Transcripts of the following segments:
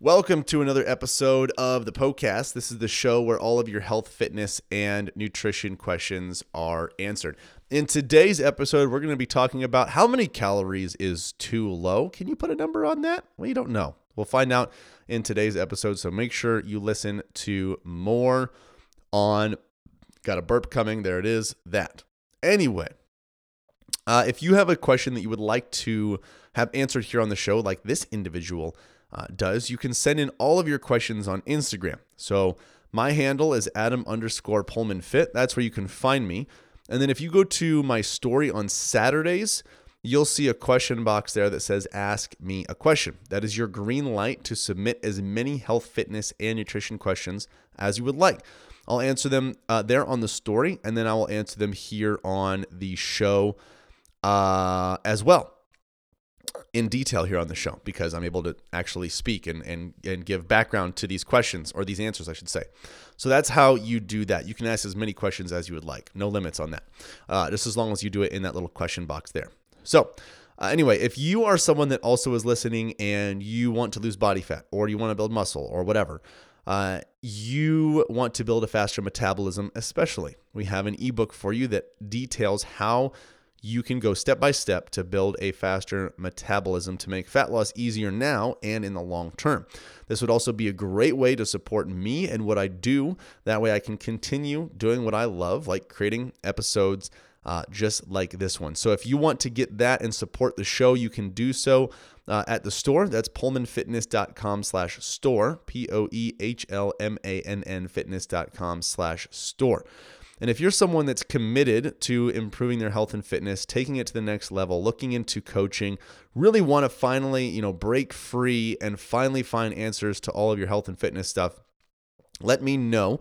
Welcome to another episode of the Poecast. This is the show where all of your health, fitness, and nutrition questions are answered. In today's episode, we're going to be talking about how many calories is too low. Can you put a number on that? Well, you don't know. We'll find out in today's episode. So make sure you listen to more on. Got a burp coming. There it is. That. Anyway, uh, if you have a question that you would like to have answered here on the show, like this individual uh, does, you can send in all of your questions on Instagram. So my handle is Adam underscore Poehlmann Fit. That's where you can find me. And then if you go to my story on Saturdays, you'll see a question box there that says Ask Me a Question. That is your green light to submit as many health, fitness, and nutrition questions as you would like. I'll answer them uh, there on the story, and then I will answer them here on the show uh, as well in detail here on the show because I'm able to actually speak and, and, and give background to these questions or these answers, I should say. So that's how you do that. You can ask as many questions as you would like. No limits on that. Uh, just as long as you do it in that little question box there. So, uh, anyway, if you are someone that also is listening and you want to lose body fat or you want to build muscle or whatever, uh, you want to build a faster metabolism, especially, we have an ebook for you that details how you can go step by step to build a faster metabolism to make fat loss easier now and in the long term. This would also be a great way to support me and what I do. That way, I can continue doing what I love, like creating episodes. Uh, just like this one. So if you want to get that and support the show, you can do so uh, at the store. That's poehlmannfitness.com slash store, P-O-E-H-L-M-A-N-N fitness.com slash store. And if you're someone that's committed to improving their health and fitness, taking it to the next level, looking into coaching, really want to finally, you know, break free and finally find answers to all of your health and fitness stuff, let me know.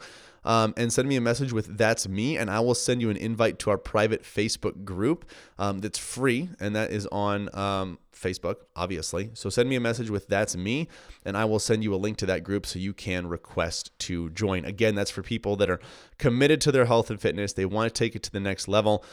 Um, and send me a message with that's me, and I will send you an invite to our private Facebook group um, that's free, and that is on um, Facebook, obviously. So send me a message with that's me, and I will send you a link to that group so you can request to join. Again, that's for people that are committed to their health and fitness, they want to take it to the next level.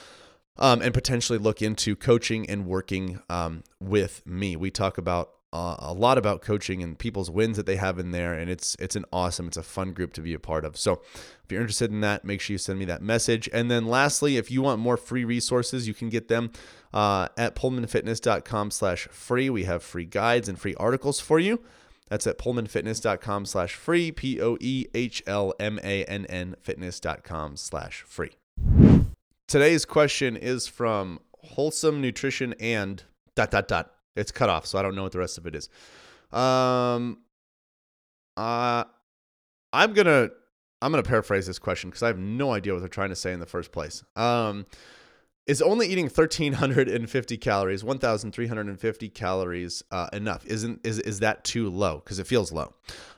Um, and potentially look into coaching and working um, with me. We talk about uh, a lot about coaching and people's wins that they have in there, and it's it's an awesome, it's a fun group to be a part of. So if you're interested in that, make sure you send me that message. And then lastly, if you want more free resources, you can get them uh, at poehlmannfitness.com/free. We have free guides and free articles for you. That's at poehlmannfitness.com/free. P O E H L M A N N fitness.com/free. Today's question is from Wholesome Nutrition and dot dot dot it's cut off, so I don't know what the rest of it is. Um, uh, I'm gonna I'm gonna paraphrase this question because I have no idea what they're trying to say in the first place. Um, is only eating 1,350 calories, 1,350 calories uh, enough? Isn't is is that too low? Because it feels low.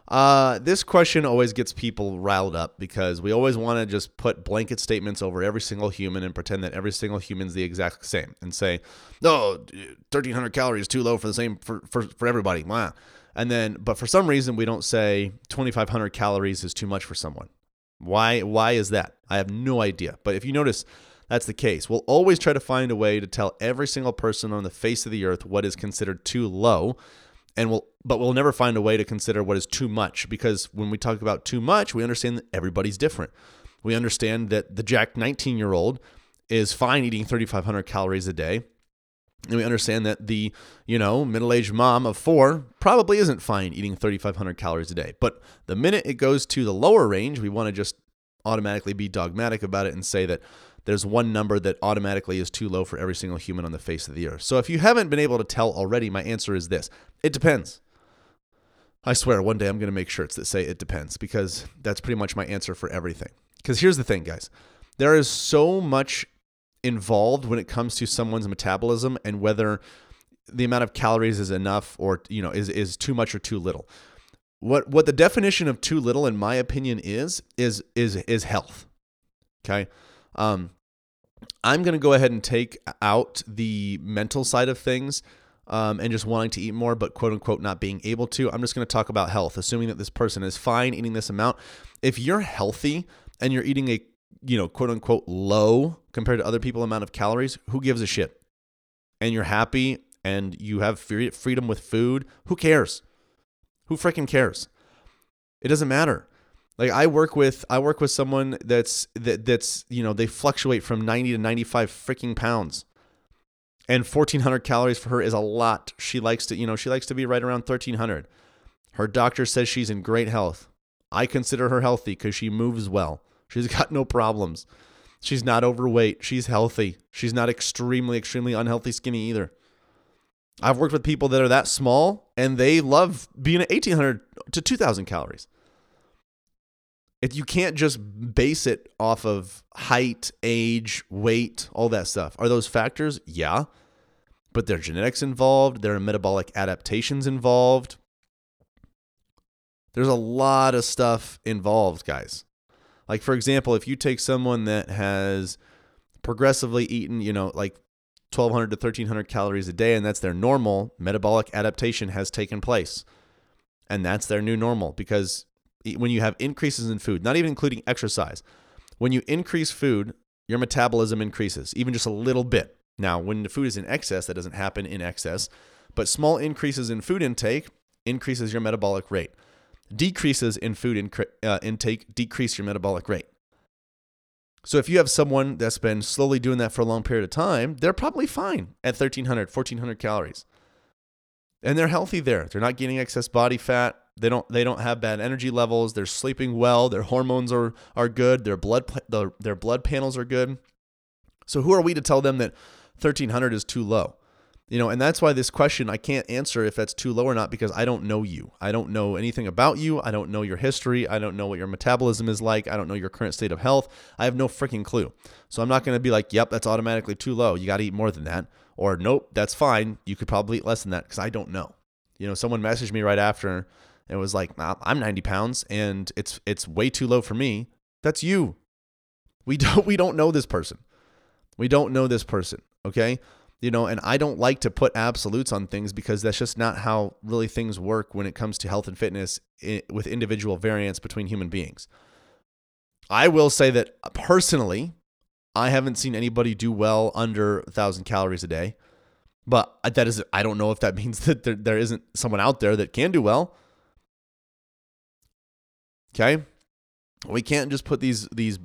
Uh, this question always gets people riled up because we always want to just put blanket statements over every single human and pretend that every single human is the exact same and say, "No, 1,300 calories is too low for the same for for, for everybody." Wow. And then, but for some reason, we don't say 2,500 calories is too much for someone. Why? Why is that? I have no idea. But if you notice that's the case. We'll always try to find a way to tell every single person on the face of the earth what is considered too low and we'll but we'll never find a way to consider what is too much because when we talk about too much, we understand that everybody's different. We understand that the Jack 19 year old is fine eating 3,500 calories a day. And we understand that the, you know, middle-aged mom of four probably isn't fine eating 3,500 calories a day. But the minute it goes to the lower range, we want to just automatically be dogmatic about it and say that there's one number that automatically is too low for every single human on the face of the earth. So if you haven't been able to tell already, my answer is this it depends. I swear, one day I'm going to make shirts that say it depends because that's pretty much my answer for everything. Because here's the thing, guys there is so much involved when it comes to someone's metabolism and whether the amount of calories is enough or you know is is too much or too little. What what the definition of too little in my opinion is is is is health. Okay? Um I'm going to go ahead and take out the mental side of things um, and just wanting to eat more, but quote unquote not being able to. I'm just going to talk about health, assuming that this person is fine eating this amount. If you're healthy and you're eating a you know quote unquote low compared to other people amount of calories, who gives a shit? And you're happy and you have freedom with food, who cares? Who freaking cares? It doesn't matter. Like I work with I work with someone that's that that's you know they fluctuate from 90 to 95 freaking pounds. And 1400 calories for her is a lot. She likes to, you know, she likes to be right around 1300. Her doctor says she's in great health. I consider her healthy cuz she moves well. She's got no problems. She's not overweight. She's healthy. She's not extremely extremely unhealthy skinny either. I've worked with people that are that small and they love being at 1800 to 2000 calories. If you can't just base it off of height, age, weight, all that stuff. Are those factors? Yeah. But there are genetics involved, there are metabolic adaptations involved. There's a lot of stuff involved, guys. Like for example, if you take someone that has progressively eaten, you know, like 1200 to 1300 calories a day and that's their normal, metabolic adaptation has taken place. And that's their new normal because when you have increases in food, not even including exercise, when you increase food, your metabolism increases, even just a little bit. Now, when the food is in excess, that doesn't happen in excess, but small increases in food intake increases your metabolic rate. Decreases in food in, uh, intake decrease your metabolic rate. So if you have someone that's been slowly doing that for a long period of time, they're probably fine at 1300, 1400 calories. And they're healthy there. They're not gaining excess body fat. They don't they don't have bad energy levels. They're sleeping well. Their hormones are are good. Their blood their, their blood panels are good. So who are we to tell them that 1300 is too low? You know, and that's why this question I can't answer if that's too low or not because I don't know you. I don't know anything about you. I don't know your history. I don't know what your metabolism is like. I don't know your current state of health. I have no freaking clue. So I'm not going to be like, "Yep, that's automatically too low. You got to eat more than that." Or, "Nope, that's fine. You could probably eat less than that" because I don't know. You know, someone messaged me right after and was like, nah, "I'm 90 pounds and it's it's way too low for me." That's you. We don't we don't know this person. We don't know this person, okay? You know, and I don't like to put absolutes on things because that's just not how really things work when it comes to health and fitness with individual variance between human beings. I will say that personally, I haven't seen anybody do well under 1,000 calories a day. But that is, I don't know if that means that there, there isn't someone out there that can do well. Okay. We can't just put these, these,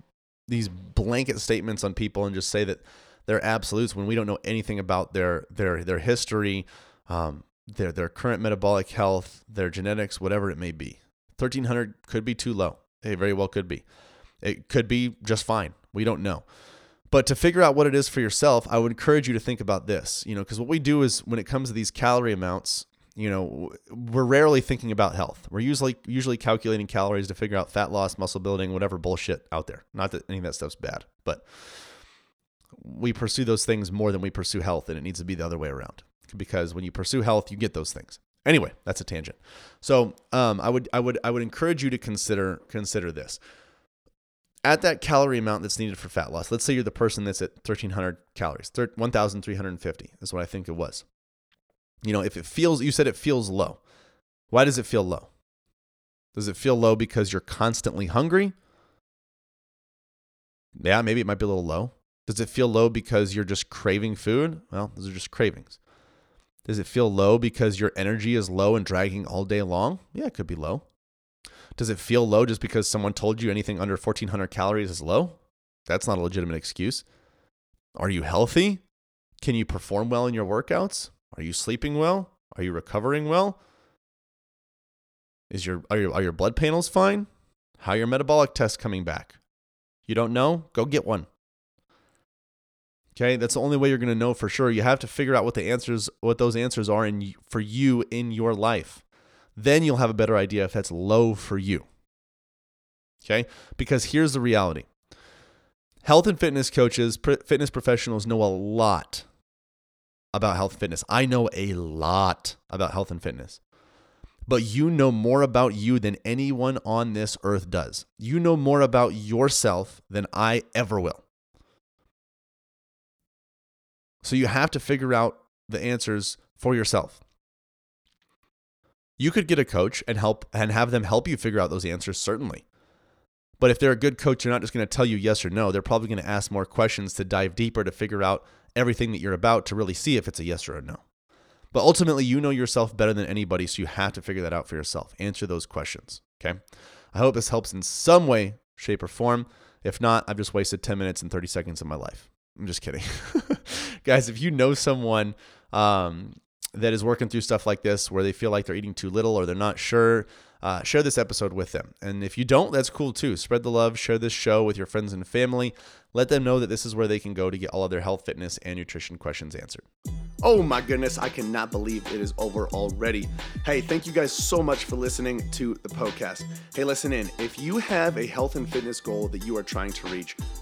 these blanket statements on people and just say that they're absolutes when we don't know anything about their their their history, um, their their current metabolic health, their genetics, whatever it may be. 1300 could be too low. It very well could be. It could be just fine. We don't know. But to figure out what it is for yourself, I would encourage you to think about this, you know, because what we do is when it comes to these calorie amounts, you know, we're rarely thinking about health. We're usually usually calculating calories to figure out fat loss, muscle building, whatever bullshit out there. Not that any of that stuff's bad, but we pursue those things more than we pursue health, and it needs to be the other way around. Because when you pursue health, you get those things. Anyway, that's a tangent. So um, I would I would I would encourage you to consider consider this. At that calorie amount that's needed for fat loss, let's say you're the person that's at 1,300 calories, 1,350 is what I think it was. You know, if it feels, you said it feels low. Why does it feel low? Does it feel low because you're constantly hungry? Yeah, maybe it might be a little low. Does it feel low because you're just craving food? Well, those are just cravings. Does it feel low because your energy is low and dragging all day long? Yeah, it could be low. Does it feel low just because someone told you anything under 1400 calories is low? That's not a legitimate excuse. Are you healthy? Can you perform well in your workouts? Are you sleeping well? Are you recovering well? Is your are your are your blood panels fine? How are your metabolic tests coming back? You don't know? Go get one. Okay, that's the only way you're going to know for sure. You have to figure out what the answers, what those answers are in for you in your life. Then you'll have a better idea if that's low for you. Okay, because here's the reality: health and fitness coaches, fitness professionals know a lot about health and fitness. I know a lot about health and fitness. But you know more about you than anyone on this earth does. You know more about yourself than I ever will. So you have to figure out the answers for yourself. You could get a coach and help and have them help you figure out those answers certainly. But if they're a good coach, they're not just going to tell you yes or no. They're probably going to ask more questions to dive deeper to figure out everything that you're about to really see if it's a yes or a no. But ultimately, you know yourself better than anybody, so you have to figure that out for yourself. Answer those questions. Okay. I hope this helps in some way, shape, or form. If not, I've just wasted 10 minutes and 30 seconds of my life. I'm just kidding. Guys, if you know someone um, that is working through stuff like this where they feel like they're eating too little or they're not sure, uh, share this episode with them. And if you don't, that's cool too. Spread the love, share this show with your friends and family. Let them know that this is where they can go to get all of their health, fitness, and nutrition questions answered. Oh my goodness, I cannot believe it is over already. Hey, thank you guys so much for listening to the Poecast. Hey, listen in. If you have a health and fitness goal that you are trying to reach,